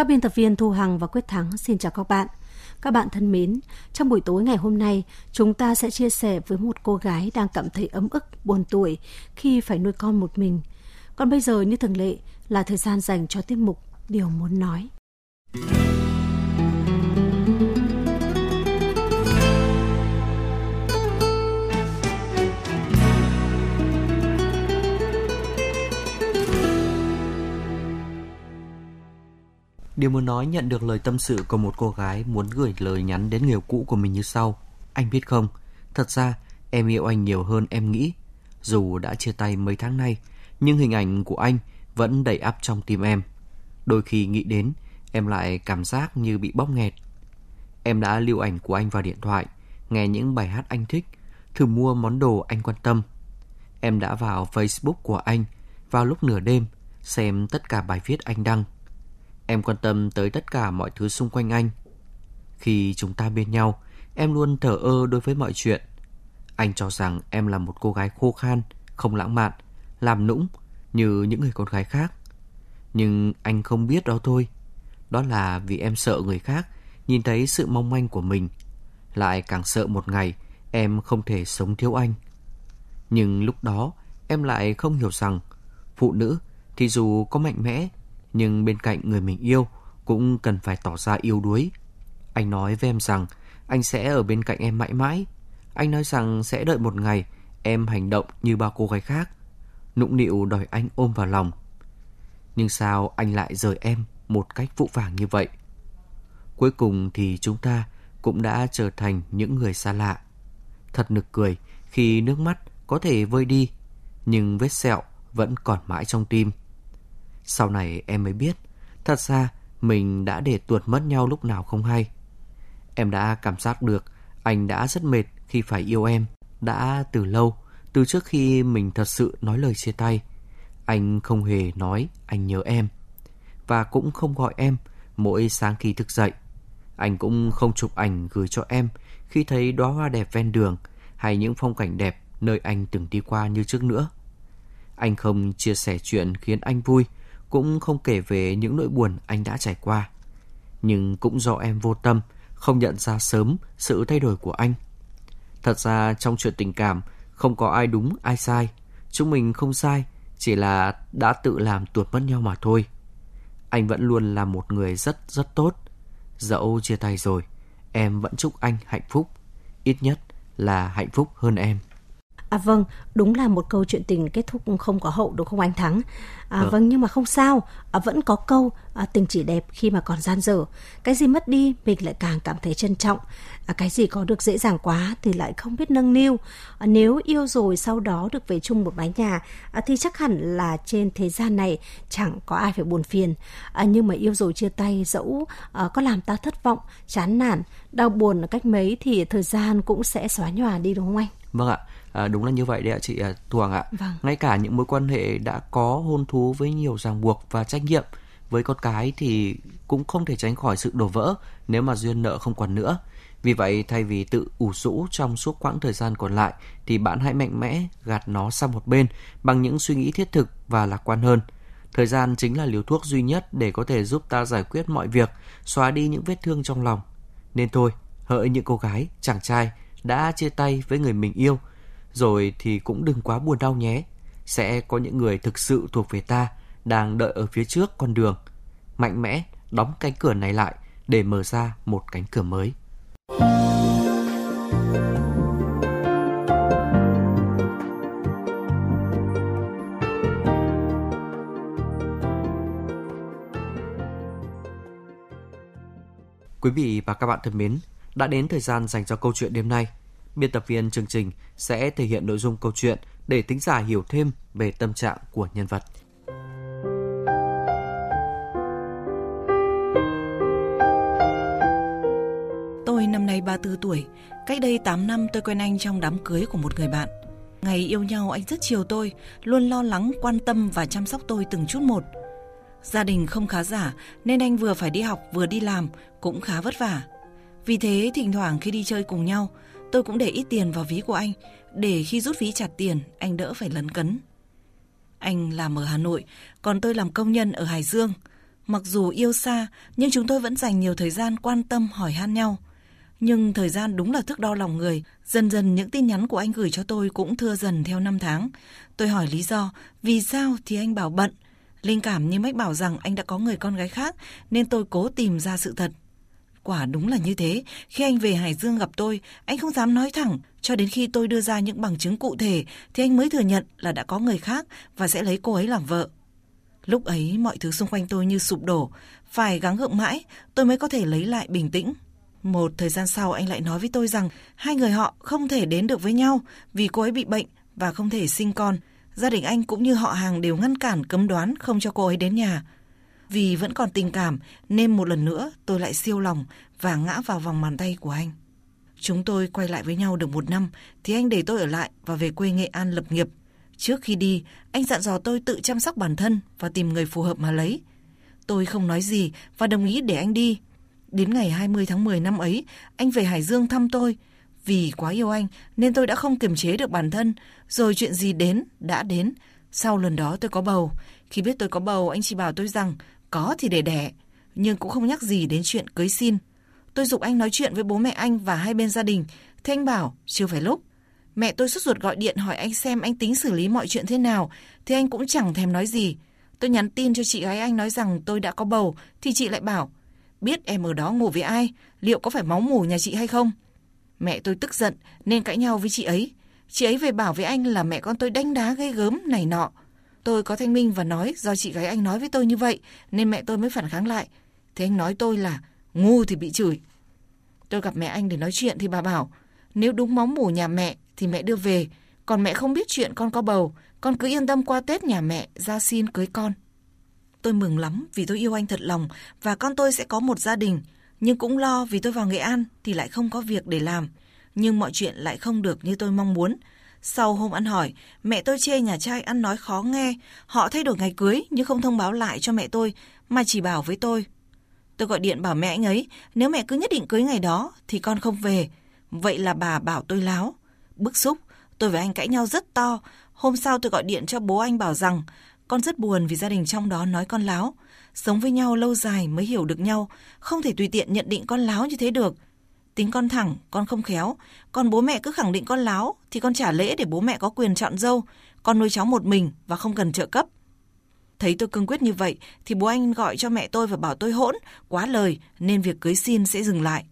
Các biên tập viên Thu Hằng và Quyết Thắng xin chào các bạn. Các bạn thân mến, trong buổi tối ngày hôm nay, chúng ta sẽ chia sẻ với một cô gái đang cảm thấy ấm ức, buồn tuổi khi phải nuôi con một mình. Còn bây giờ như thường lệ là thời gian dành cho tiết mục Điều muốn nói. Điều muốn nói nhận được lời tâm sự của một cô gái muốn gửi lời nhắn đến người cũ của mình như sau. Anh biết không, thật ra em yêu anh nhiều hơn em nghĩ. Dù đã chia tay mấy tháng nay, nhưng hình ảnh của anh vẫn đầy áp trong tim em. Đôi khi nghĩ đến, em lại cảm giác như bị bóp nghẹt. Em đã lưu ảnh của anh vào điện thoại, nghe những bài hát anh thích, thử mua món đồ anh quan tâm. Em đã vào Facebook của anh vào lúc nửa đêm, xem tất cả bài viết anh đăng. Em quan tâm tới tất cả mọi thứ xung quanh anh. Khi chúng ta bên nhau, em luôn thở ơ đối với mọi chuyện. Anh cho rằng em là một cô gái khô khan, không lãng mạn, làm nũng như những người con gái khác. Nhưng anh không biết đó thôi. Đó là vì em sợ người khác nhìn thấy sự mong manh của mình. Lại càng sợ một ngày em không thể sống thiếu anh. Nhưng lúc đó em lại không hiểu rằng phụ nữ thì dù có mạnh mẽ nhưng bên cạnh người mình yêu cũng cần phải tỏ ra yêu đuối. Anh nói với em rằng anh sẽ ở bên cạnh em mãi mãi. Anh nói rằng sẽ đợi một ngày em hành động như bao cô gái khác. Nụng nịu đòi anh ôm vào lòng. Nhưng sao anh lại rời em một cách vụ vàng như vậy? Cuối cùng thì chúng ta cũng đã trở thành những người xa lạ. Thật nực cười khi nước mắt có thể vơi đi, nhưng vết sẹo vẫn còn mãi trong tim. Sau này em mới biết, thật ra mình đã để tuột mất nhau lúc nào không hay. Em đã cảm giác được anh đã rất mệt khi phải yêu em, đã từ lâu, từ trước khi mình thật sự nói lời chia tay. Anh không hề nói anh nhớ em, và cũng không gọi em mỗi sáng khi thức dậy. Anh cũng không chụp ảnh gửi cho em khi thấy đóa hoa đẹp ven đường hay những phong cảnh đẹp nơi anh từng đi qua như trước nữa. Anh không chia sẻ chuyện khiến anh vui, cũng không kể về những nỗi buồn anh đã trải qua. Nhưng cũng do em vô tâm, không nhận ra sớm sự thay đổi của anh. Thật ra trong chuyện tình cảm, không có ai đúng ai sai. Chúng mình không sai, chỉ là đã tự làm tuột mất nhau mà thôi. Anh vẫn luôn là một người rất rất tốt. Dẫu chia tay rồi, em vẫn chúc anh hạnh phúc. Ít nhất là hạnh phúc hơn em. À vâng, đúng là một câu chuyện tình kết thúc không có hậu đúng không anh Thắng? À, ừ. Vâng nhưng mà không sao, à, vẫn có câu à, tình chỉ đẹp khi mà còn gian dở. Cái gì mất đi mình lại càng cảm thấy trân trọng. À, cái gì có được dễ dàng quá thì lại không biết nâng niu. À, nếu yêu rồi sau đó được về chung một mái nhà à, thì chắc hẳn là trên thế gian này chẳng có ai phải buồn phiền. À, nhưng mà yêu rồi chia tay dẫu à, có làm ta thất vọng, chán nản, đau buồn cách mấy thì thời gian cũng sẽ xóa nhòa đi đúng không anh? Vâng ạ À, đúng là như vậy đấy ạ chị à, Tuồng ạ. Vâng. Ngay cả những mối quan hệ đã có hôn thú với nhiều ràng buộc và trách nhiệm với con cái thì cũng không thể tránh khỏi sự đổ vỡ nếu mà duyên nợ không còn nữa. Vì vậy thay vì tự ủ rũ trong suốt quãng thời gian còn lại thì bạn hãy mạnh mẽ gạt nó sang một bên bằng những suy nghĩ thiết thực và lạc quan hơn. Thời gian chính là liều thuốc duy nhất để có thể giúp ta giải quyết mọi việc, xóa đi những vết thương trong lòng. Nên thôi, hỡi những cô gái, chàng trai đã chia tay với người mình yêu rồi thì cũng đừng quá buồn đau nhé. Sẽ có những người thực sự thuộc về ta đang đợi ở phía trước con đường. Mạnh mẽ đóng cánh cửa này lại để mở ra một cánh cửa mới. Quý vị và các bạn thân mến, đã đến thời gian dành cho câu chuyện đêm nay biên tập viên chương trình sẽ thể hiện nội dung câu chuyện để tính giả hiểu thêm về tâm trạng của nhân vật. Tôi năm nay 34 tuổi, cách đây 8 năm tôi quen anh trong đám cưới của một người bạn. Ngày yêu nhau anh rất chiều tôi, luôn lo lắng, quan tâm và chăm sóc tôi từng chút một. Gia đình không khá giả nên anh vừa phải đi học vừa đi làm, cũng khá vất vả. Vì thế thỉnh thoảng khi đi chơi cùng nhau, tôi cũng để ít tiền vào ví của anh, để khi rút ví chặt tiền anh đỡ phải lấn cấn. Anh làm ở Hà Nội, còn tôi làm công nhân ở Hải Dương. Mặc dù yêu xa, nhưng chúng tôi vẫn dành nhiều thời gian quan tâm hỏi han nhau. Nhưng thời gian đúng là thước đo lòng người, dần dần những tin nhắn của anh gửi cho tôi cũng thưa dần theo năm tháng. Tôi hỏi lý do, vì sao thì anh bảo bận. Linh cảm như Mách bảo rằng anh đã có người con gái khác, nên tôi cố tìm ra sự thật. Quả đúng là như thế, khi anh về Hải Dương gặp tôi, anh không dám nói thẳng, cho đến khi tôi đưa ra những bằng chứng cụ thể thì anh mới thừa nhận là đã có người khác và sẽ lấy cô ấy làm vợ. Lúc ấy mọi thứ xung quanh tôi như sụp đổ, phải gắng gượng mãi tôi mới có thể lấy lại bình tĩnh. Một thời gian sau anh lại nói với tôi rằng hai người họ không thể đến được với nhau vì cô ấy bị bệnh và không thể sinh con. Gia đình anh cũng như họ hàng đều ngăn cản cấm đoán không cho cô ấy đến nhà. Vì vẫn còn tình cảm nên một lần nữa tôi lại siêu lòng và ngã vào vòng bàn tay của anh. Chúng tôi quay lại với nhau được một năm thì anh để tôi ở lại và về quê Nghệ An lập nghiệp. Trước khi đi, anh dặn dò tôi tự chăm sóc bản thân và tìm người phù hợp mà lấy. Tôi không nói gì và đồng ý để anh đi. Đến ngày 20 tháng 10 năm ấy, anh về Hải Dương thăm tôi. Vì quá yêu anh nên tôi đã không kiềm chế được bản thân, rồi chuyện gì đến, đã đến. Sau lần đó tôi có bầu. Khi biết tôi có bầu, anh chỉ bảo tôi rằng có thì để đẻ, nhưng cũng không nhắc gì đến chuyện cưới xin. Tôi dục anh nói chuyện với bố mẹ anh và hai bên gia đình, thế anh bảo chưa phải lúc. Mẹ tôi sốt ruột gọi điện hỏi anh xem anh tính xử lý mọi chuyện thế nào, thì anh cũng chẳng thèm nói gì. Tôi nhắn tin cho chị gái anh nói rằng tôi đã có bầu, thì chị lại bảo, biết em ở đó ngủ với ai, liệu có phải máu mủ nhà chị hay không? Mẹ tôi tức giận nên cãi nhau với chị ấy. Chị ấy về bảo với anh là mẹ con tôi đánh đá gây gớm này nọ. Tôi có thanh minh và nói do chị gái anh nói với tôi như vậy nên mẹ tôi mới phản kháng lại. Thế anh nói tôi là ngu thì bị chửi. Tôi gặp mẹ anh để nói chuyện thì bà bảo nếu đúng móng mủ nhà mẹ thì mẹ đưa về. Còn mẹ không biết chuyện con có bầu, con cứ yên tâm qua Tết nhà mẹ ra xin cưới con. Tôi mừng lắm vì tôi yêu anh thật lòng và con tôi sẽ có một gia đình. Nhưng cũng lo vì tôi vào Nghệ An thì lại không có việc để làm. Nhưng mọi chuyện lại không được như tôi mong muốn. Sau hôm ăn hỏi, mẹ tôi chê nhà trai ăn nói khó nghe. Họ thay đổi ngày cưới nhưng không thông báo lại cho mẹ tôi, mà chỉ bảo với tôi. Tôi gọi điện bảo mẹ anh ấy, nếu mẹ cứ nhất định cưới ngày đó thì con không về. Vậy là bà bảo tôi láo. Bức xúc, tôi và anh cãi nhau rất to. Hôm sau tôi gọi điện cho bố anh bảo rằng con rất buồn vì gia đình trong đó nói con láo. Sống với nhau lâu dài mới hiểu được nhau, không thể tùy tiện nhận định con láo như thế được. Tính con thẳng, con không khéo, còn bố mẹ cứ khẳng định con láo thì con trả lễ để bố mẹ có quyền chọn dâu, con nuôi cháu một mình và không cần trợ cấp. Thấy tôi cương quyết như vậy thì bố anh gọi cho mẹ tôi và bảo tôi hỗn, quá lời nên việc cưới xin sẽ dừng lại.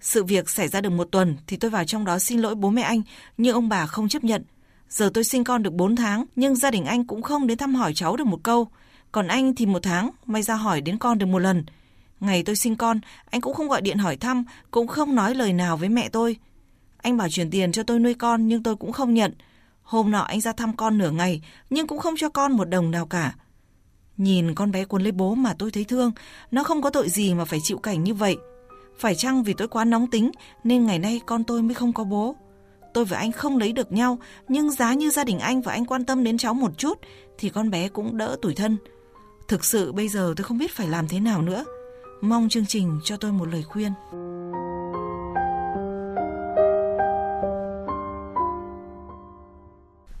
Sự việc xảy ra được một tuần thì tôi vào trong đó xin lỗi bố mẹ anh nhưng ông bà không chấp nhận. Giờ tôi sinh con được 4 tháng nhưng gia đình anh cũng không đến thăm hỏi cháu được một câu. Còn anh thì một tháng may ra hỏi đến con được một lần. Ngày tôi sinh con, anh cũng không gọi điện hỏi thăm, cũng không nói lời nào với mẹ tôi. Anh bảo chuyển tiền cho tôi nuôi con nhưng tôi cũng không nhận. Hôm nọ anh ra thăm con nửa ngày nhưng cũng không cho con một đồng nào cả. Nhìn con bé cuốn lấy bố mà tôi thấy thương, nó không có tội gì mà phải chịu cảnh như vậy. Phải chăng vì tôi quá nóng tính nên ngày nay con tôi mới không có bố? Tôi và anh không lấy được nhau, nhưng giá như gia đình anh và anh quan tâm đến cháu một chút thì con bé cũng đỡ tủi thân. Thực sự bây giờ tôi không biết phải làm thế nào nữa. Mong chương trình cho tôi một lời khuyên.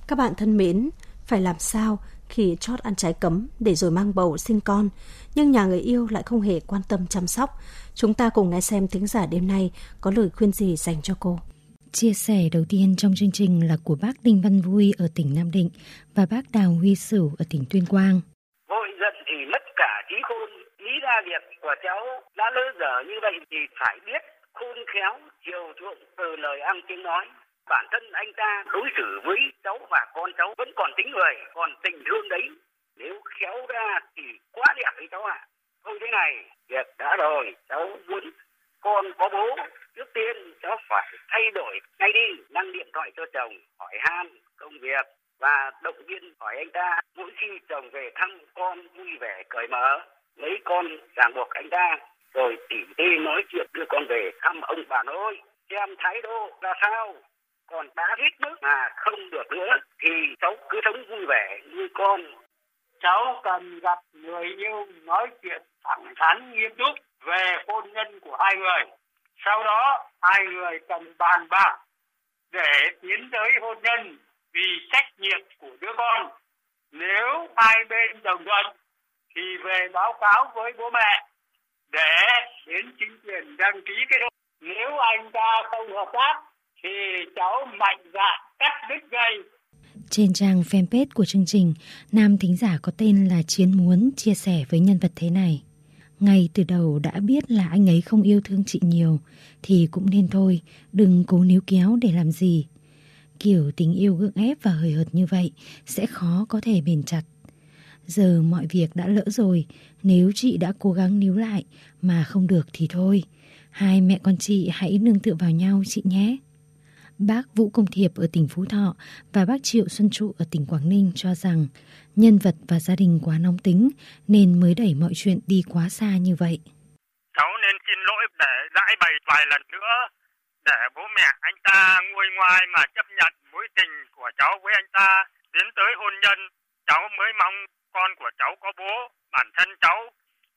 Các bạn thân mến, phải làm sao khi chót ăn trái cấm để rồi mang bầu sinh con, nhưng nhà người yêu lại không hề quan tâm chăm sóc. Chúng ta cùng nghe xem thính giả đêm nay có lời khuyên gì dành cho cô. Chia sẻ đầu tiên trong chương trình là của bác Đinh Văn Vui ở tỉnh Nam Định và bác Đào Huy Sửu ở tỉnh Tuyên Quang. Vội giận thì mất cả trí khôn, nghĩ ra việc của cháu đã lỡ dở như vậy thì phải biết khôn khéo, chiều chuộng từ lời ăn tiếng nói. Bản thân anh ta đối xử với cháu và con cháu vẫn còn tính người, còn tình thương đấy. Nếu khéo ra thì quá đẹp với cháu ạ. À. Thôi thế này, việc đã rồi, cháu muốn con có bố trước tiên cháu phải thay đổi ngay đi năng điện thoại cho chồng hỏi han công việc và động viên hỏi anh ta mỗi khi chồng về thăm con vui vẻ cởi mở lấy con ràng buộc anh ta, rồi tỉ tê nói chuyện đưa con về thăm ông bà nội. Xem thái độ ra sao? Còn đã hết nước mà không được nữa, thì cháu cứ sống vui vẻ như con. Cháu cần gặp người yêu nói chuyện thẳng thắn, nghiêm túc về hôn nhân của hai người. Sau đó, hai người cần bàn bạc để tiến tới hôn nhân vì trách nhiệm của đứa con. Nếu hai bên đồng thuận thì về báo cáo với bố mẹ để đến chính quyền đăng ký kết hôn nếu anh ta không hợp tác thì cháu mạnh dạn cắt đứt dây trên trang fanpage của chương trình, nam thính giả có tên là Chiến Muốn chia sẻ với nhân vật thế này. Ngay từ đầu đã biết là anh ấy không yêu thương chị nhiều, thì cũng nên thôi, đừng cố níu kéo để làm gì. Kiểu tình yêu gượng ép và hời hợt như vậy sẽ khó có thể bền chặt. Giờ mọi việc đã lỡ rồi, nếu chị đã cố gắng níu lại mà không được thì thôi. Hai mẹ con chị hãy nương tựa vào nhau chị nhé. Bác Vũ Công Thiệp ở tỉnh Phú Thọ và bác Triệu Xuân Trụ ở tỉnh Quảng Ninh cho rằng nhân vật và gia đình quá nóng tính nên mới đẩy mọi chuyện đi quá xa như vậy. Cháu nên xin lỗi để giải bày vài lần nữa để bố mẹ anh ta nguôi ngoai mà chấp nhận mối tình của cháu với anh ta tiến tới hôn nhân. Cháu mới mong con của cháu có bố, bản thân cháu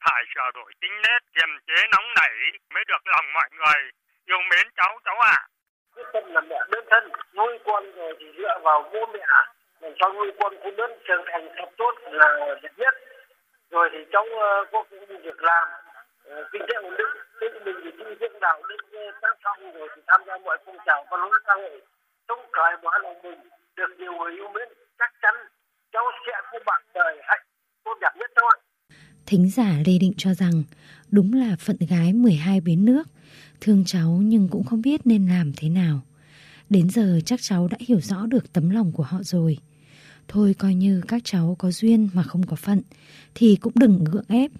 phải sửa đổi tính nết, kiềm chế nóng nảy mới được lòng mọi người. Yêu mến cháu cháu ạ. À quyết tâm làm mẹ đơn thân nuôi con rồi thì dựa vào bố mẹ. Làm sao nuôi con cũng lớn trưởng thành thật tốt là đẹp nhất. Rồi thì cháu uh, có công việc làm uh, kinh tế ổn định tự mình thì đi dưỡng đạo đức ờ, tác phong rồi thì tham gia mọi phong trào văn hóa xã hội. Sống cởi mở lòng mình được nhiều người yêu mến chắc chắn cháu sẽ có bạn đời hạnh tốt đẹp nhất thôi Thính giả Lê Định cho rằng đúng là phận gái 12 bến nước Thương cháu nhưng cũng không biết nên làm thế nào. Đến giờ chắc cháu đã hiểu rõ được tấm lòng của họ rồi. Thôi coi như các cháu có duyên mà không có phận thì cũng đừng gượng ép.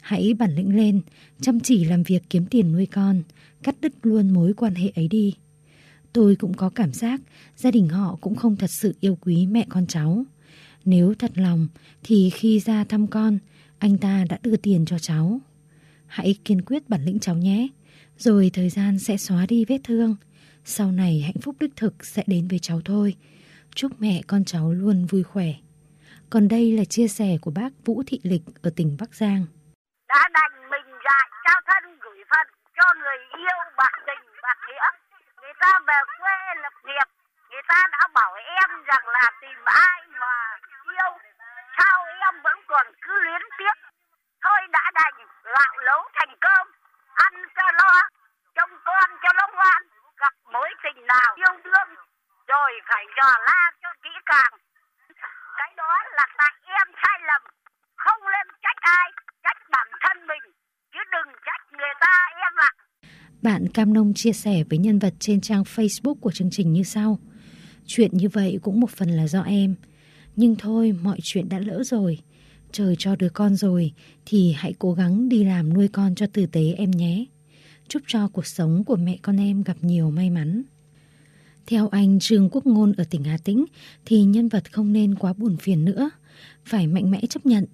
Hãy bản lĩnh lên, chăm chỉ làm việc kiếm tiền nuôi con, cắt đứt luôn mối quan hệ ấy đi. Tôi cũng có cảm giác gia đình họ cũng không thật sự yêu quý mẹ con cháu. Nếu thật lòng thì khi ra thăm con, anh ta đã đưa tiền cho cháu. Hãy kiên quyết bản lĩnh cháu nhé. Rồi thời gian sẽ xóa đi vết thương. Sau này hạnh phúc đích thực sẽ đến với cháu thôi. Chúc mẹ con cháu luôn vui khỏe. Còn đây là chia sẻ của bác Vũ Thị Lịch ở tỉnh Bắc Giang. Đã đành mình dại trao thân gửi phận cho người yêu bạc tình bạc nghĩa. Người ta về quê lập nghiệp. Người ta đã bảo em rằng là tìm ai mà yêu. Sao em vẫn còn cứ luyến tiếc Thôi đã đành, gạo lấu thành cơm, ăn cho lo trông con cho nó ngoan, gặp mối tình nào yêu đương, rồi phải dò la cho kỹ càng cái đó là tại em sai lầm, không nên trách ai, trách bản thân mình, chứ đừng trách người ta em ạ bạn Cam Nông chia sẻ với nhân vật trên trang Facebook của chương trình như sau. Chuyện như vậy cũng một phần là do em. Nhưng thôi, mọi chuyện đã lỡ rồi trời cho đứa con rồi thì hãy cố gắng đi làm nuôi con cho tử tế em nhé. Chúc cho cuộc sống của mẹ con em gặp nhiều may mắn. Theo anh Trương Quốc Ngôn ở tỉnh Hà Tĩnh thì nhân vật không nên quá buồn phiền nữa. Phải mạnh mẽ chấp nhận,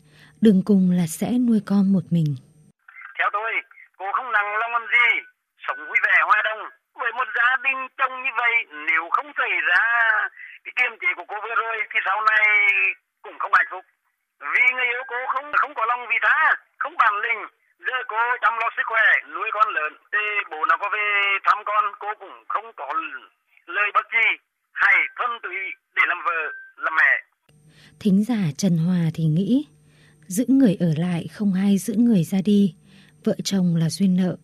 đừng cùng là sẽ nuôi con một mình. Theo tôi, cô không nặng lòng làm gì, sống vui vẻ hoa đông. Với một gia đình chồng như vậy, nếu không xảy ra cái kiềm chế của cô vừa rồi thì sau này cũng không hạnh phúc. Vì người yêu cô không không có lòng vì tha không bản lĩnh. Giờ cô chăm lo sức khỏe, nuôi con lớn. Thì bố nào có về thăm con, cô cũng không có lời bất chi hay thân tùy để làm vợ, làm mẹ. Thính giả Trần Hòa thì nghĩ, giữ người ở lại không ai giữ người ra đi. Vợ chồng là duyên nợ.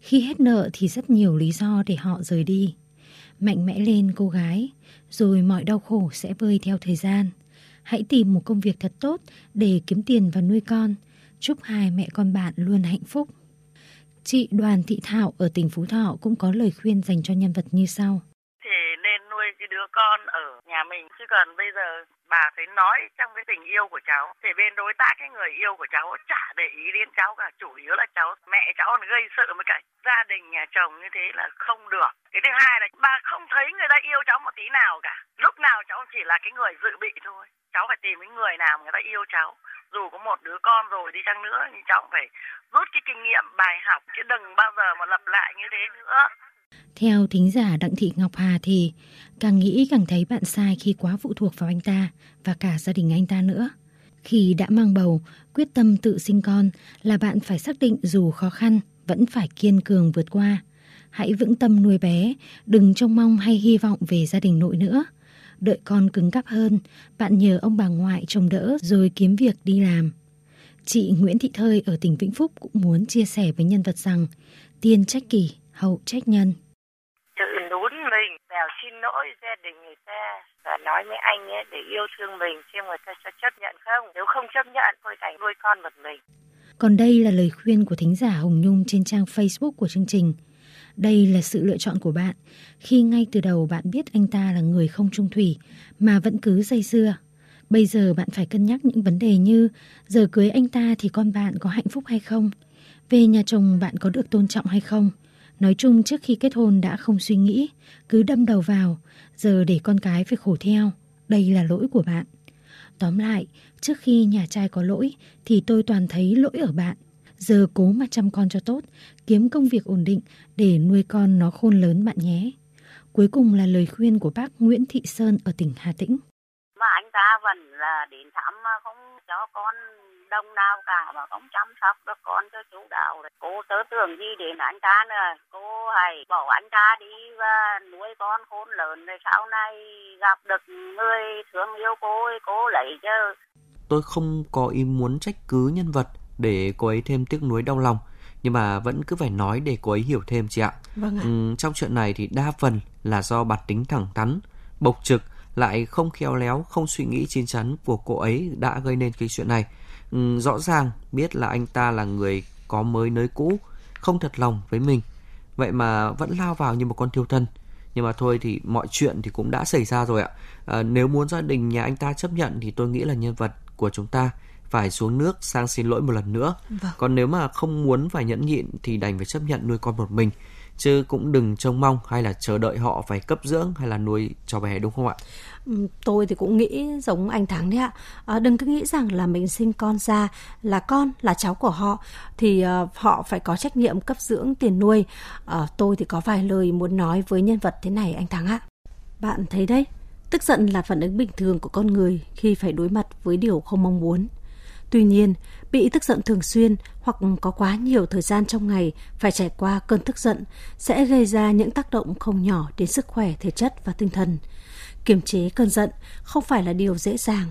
Khi hết nợ thì rất nhiều lý do để họ rời đi. Mạnh mẽ lên cô gái, rồi mọi đau khổ sẽ vơi theo thời gian. Hãy tìm một công việc thật tốt để kiếm tiền và nuôi con. Chúc hai mẹ con bạn luôn hạnh phúc. Chị Đoàn Thị Thảo ở tỉnh Phú Thọ cũng có lời khuyên dành cho nhân vật như sau. Thì nên nuôi cái đứa con ở nhà mình. Chứ còn bây giờ bà phải nói trong cái tình yêu của cháu. Thì bên đối tác cái người yêu của cháu chả để ý đến cháu cả. Chủ yếu là cháu, mẹ cháu gây sự với cả gia đình, nhà chồng như thế là không được. Cái thứ hai là bà không thấy người ta yêu cháu một tí nào cả. Lúc nào cháu chỉ là cái người dự bị thôi. Cháu phải tìm cái người nào người ta yêu cháu. Dù có một đứa con rồi đi chăng nữa thì cháu phải rút cái kinh nghiệm bài học. Chứ đừng bao giờ mà lặp lại như thế nữa theo thính giả Đặng Thị Ngọc Hà thì càng nghĩ càng thấy bạn sai khi quá phụ thuộc vào anh ta và cả gia đình anh ta nữa. Khi đã mang bầu, quyết tâm tự sinh con là bạn phải xác định dù khó khăn vẫn phải kiên cường vượt qua. Hãy vững tâm nuôi bé, đừng trông mong hay hy vọng về gia đình nội nữa. Đợi con cứng cắp hơn, bạn nhờ ông bà ngoại trông đỡ rồi kiếm việc đi làm. Chị Nguyễn Thị Thơi ở tỉnh Vĩnh Phúc cũng muốn chia sẻ với nhân vật rằng tiên trách kỷ, hậu trách nhân vào xin lỗi gia đình người ta và nói với anh ấy để yêu thương mình xem người ta sẽ chấp nhận không nếu không chấp nhận thôi thành nuôi con một mình còn đây là lời khuyên của thính giả Hồng Nhung trên trang Facebook của chương trình. Đây là sự lựa chọn của bạn khi ngay từ đầu bạn biết anh ta là người không trung thủy mà vẫn cứ dây dưa. Bây giờ bạn phải cân nhắc những vấn đề như giờ cưới anh ta thì con bạn có hạnh phúc hay không? Về nhà chồng bạn có được tôn trọng hay không? Nói chung trước khi kết hôn đã không suy nghĩ, cứ đâm đầu vào, giờ để con cái phải khổ theo, đây là lỗi của bạn. Tóm lại, trước khi nhà trai có lỗi thì tôi toàn thấy lỗi ở bạn. Giờ cố mà chăm con cho tốt, kiếm công việc ổn định để nuôi con nó khôn lớn bạn nhé. Cuối cùng là lời khuyên của bác Nguyễn Thị Sơn ở tỉnh Hà Tĩnh. Mà anh ta vẫn là đến thăm không cho con đông nào cả mà không chăm sóc được con cho chú đạo cô tớ tưởng gì đến anh ta nữa cô hãy bỏ anh ta đi và nuôi con khôn lớn rồi sau này gặp được người thương yêu cô cô lấy chứ tôi không có ý muốn trách cứ nhân vật để cô ấy thêm tiếc nuối đau lòng nhưng mà vẫn cứ phải nói để cô ấy hiểu thêm chị ạ. Vâng ạ. Ừ, trong chuyện này thì đa phần là do bản tính thẳng thắn, bộc trực lại không khéo léo, không suy nghĩ chín chắn của cô ấy đã gây nên cái chuyện này. Ừ, rõ ràng biết là anh ta là người có mới nới cũ, không thật lòng với mình. Vậy mà vẫn lao vào như một con thiêu thân. Nhưng mà thôi thì mọi chuyện thì cũng đã xảy ra rồi ạ. À, nếu muốn gia đình nhà anh ta chấp nhận thì tôi nghĩ là nhân vật của chúng ta phải xuống nước sang xin lỗi một lần nữa. Vâng. Còn nếu mà không muốn phải nhẫn nhịn thì đành phải chấp nhận nuôi con một mình chứ cũng đừng trông mong hay là chờ đợi họ phải cấp dưỡng hay là nuôi cho bé đúng không ạ? Ừ, tôi thì cũng nghĩ giống anh Thắng đấy ạ. À, đừng cứ nghĩ rằng là mình sinh con ra là con là cháu của họ thì uh, họ phải có trách nhiệm cấp dưỡng tiền nuôi. Uh, tôi thì có vài lời muốn nói với nhân vật thế này anh Thắng ạ. Bạn thấy đấy, tức giận là phản ứng bình thường của con người khi phải đối mặt với điều không mong muốn. Tuy nhiên, bị tức giận thường xuyên hoặc có quá nhiều thời gian trong ngày phải trải qua cơn tức giận sẽ gây ra những tác động không nhỏ đến sức khỏe thể chất và tinh thần. Kiềm chế cơn giận không phải là điều dễ dàng.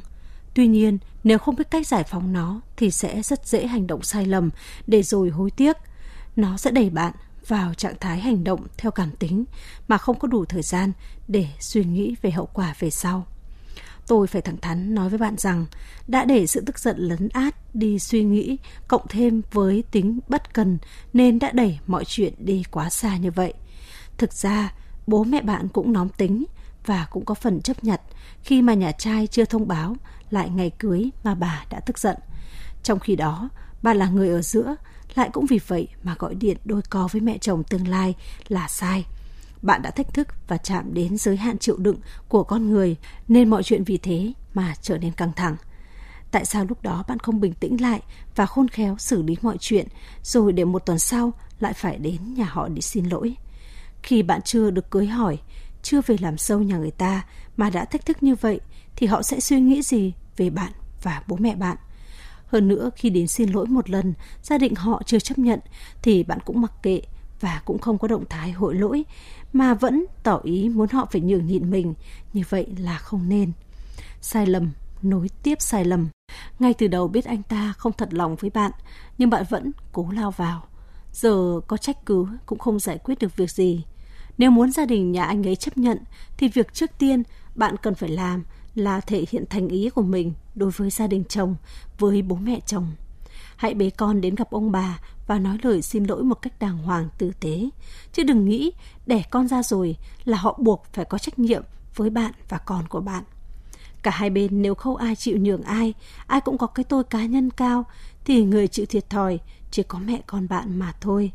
Tuy nhiên, nếu không biết cách giải phóng nó thì sẽ rất dễ hành động sai lầm để rồi hối tiếc. Nó sẽ đẩy bạn vào trạng thái hành động theo cảm tính mà không có đủ thời gian để suy nghĩ về hậu quả về sau. Tôi phải thẳng thắn nói với bạn rằng đã để sự tức giận lấn át đi suy nghĩ cộng thêm với tính bất cần nên đã đẩy mọi chuyện đi quá xa như vậy. Thực ra, bố mẹ bạn cũng nóng tính và cũng có phần chấp nhận khi mà nhà trai chưa thông báo lại ngày cưới mà bà đã tức giận. Trong khi đó, bà là người ở giữa, lại cũng vì vậy mà gọi điện đôi co với mẹ chồng tương lai là sai. Bạn đã thách thức và chạm đến giới hạn chịu đựng của con người nên mọi chuyện vì thế mà trở nên căng thẳng. Tại sao lúc đó bạn không bình tĩnh lại và khôn khéo xử lý mọi chuyện rồi để một tuần sau lại phải đến nhà họ để xin lỗi? Khi bạn chưa được cưới hỏi chưa về làm sâu nhà người ta mà đã thách thức như vậy thì họ sẽ suy nghĩ gì về bạn và bố mẹ bạn. Hơn nữa khi đến xin lỗi một lần, gia đình họ chưa chấp nhận thì bạn cũng mặc kệ và cũng không có động thái hội lỗi mà vẫn tỏ ý muốn họ phải nhường nhịn mình, như vậy là không nên. Sai lầm nối tiếp sai lầm. Ngay từ đầu biết anh ta không thật lòng với bạn, nhưng bạn vẫn cố lao vào. Giờ có trách cứ cũng không giải quyết được việc gì. Nếu muốn gia đình nhà anh ấy chấp nhận thì việc trước tiên bạn cần phải làm là thể hiện thành ý của mình đối với gia đình chồng, với bố mẹ chồng. Hãy bế con đến gặp ông bà và nói lời xin lỗi một cách đàng hoàng tử tế, chứ đừng nghĩ đẻ con ra rồi là họ buộc phải có trách nhiệm với bạn và con của bạn. Cả hai bên nếu không ai chịu nhường ai, ai cũng có cái tôi cá nhân cao, thì người chịu thiệt thòi chỉ có mẹ con bạn mà thôi.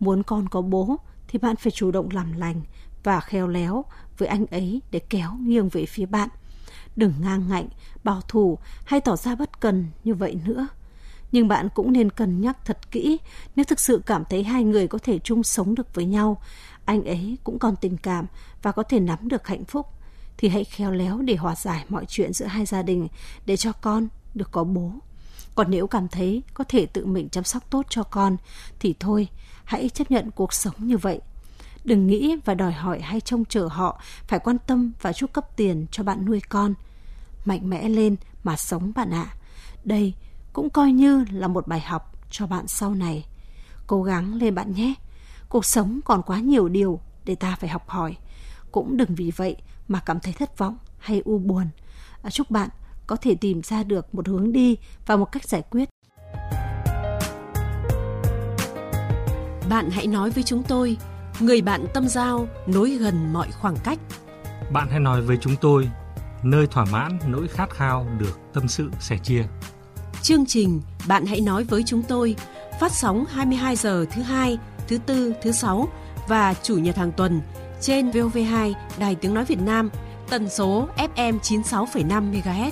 Muốn con có bố thì bạn phải chủ động làm lành và khéo léo với anh ấy để kéo nghiêng về phía bạn. Đừng ngang ngạnh, bảo thủ hay tỏ ra bất cần như vậy nữa. Nhưng bạn cũng nên cân nhắc thật kỹ nếu thực sự cảm thấy hai người có thể chung sống được với nhau, anh ấy cũng còn tình cảm và có thể nắm được hạnh phúc thì hãy khéo léo để hòa giải mọi chuyện giữa hai gia đình để cho con được có bố. Còn nếu cảm thấy có thể tự mình chăm sóc tốt cho con thì thôi, hãy chấp nhận cuộc sống như vậy. Đừng nghĩ và đòi hỏi hay trông chờ họ phải quan tâm và chu cấp tiền cho bạn nuôi con. Mạnh mẽ lên mà sống bạn ạ. À. Đây cũng coi như là một bài học cho bạn sau này. Cố gắng lên bạn nhé. Cuộc sống còn quá nhiều điều để ta phải học hỏi. Cũng đừng vì vậy mà cảm thấy thất vọng hay u buồn. À, chúc bạn có thể tìm ra được một hướng đi và một cách giải quyết. Bạn hãy nói với chúng tôi, người bạn tâm giao nối gần mọi khoảng cách. Bạn hãy nói với chúng tôi, nơi thỏa mãn nỗi khát khao được tâm sự sẻ chia. Chương trình Bạn hãy nói với chúng tôi phát sóng 22 giờ thứ hai, thứ tư, thứ sáu và chủ nhật hàng tuần trên VOV2 Đài Tiếng Nói Việt Nam, tần số FM 96,5 MHz.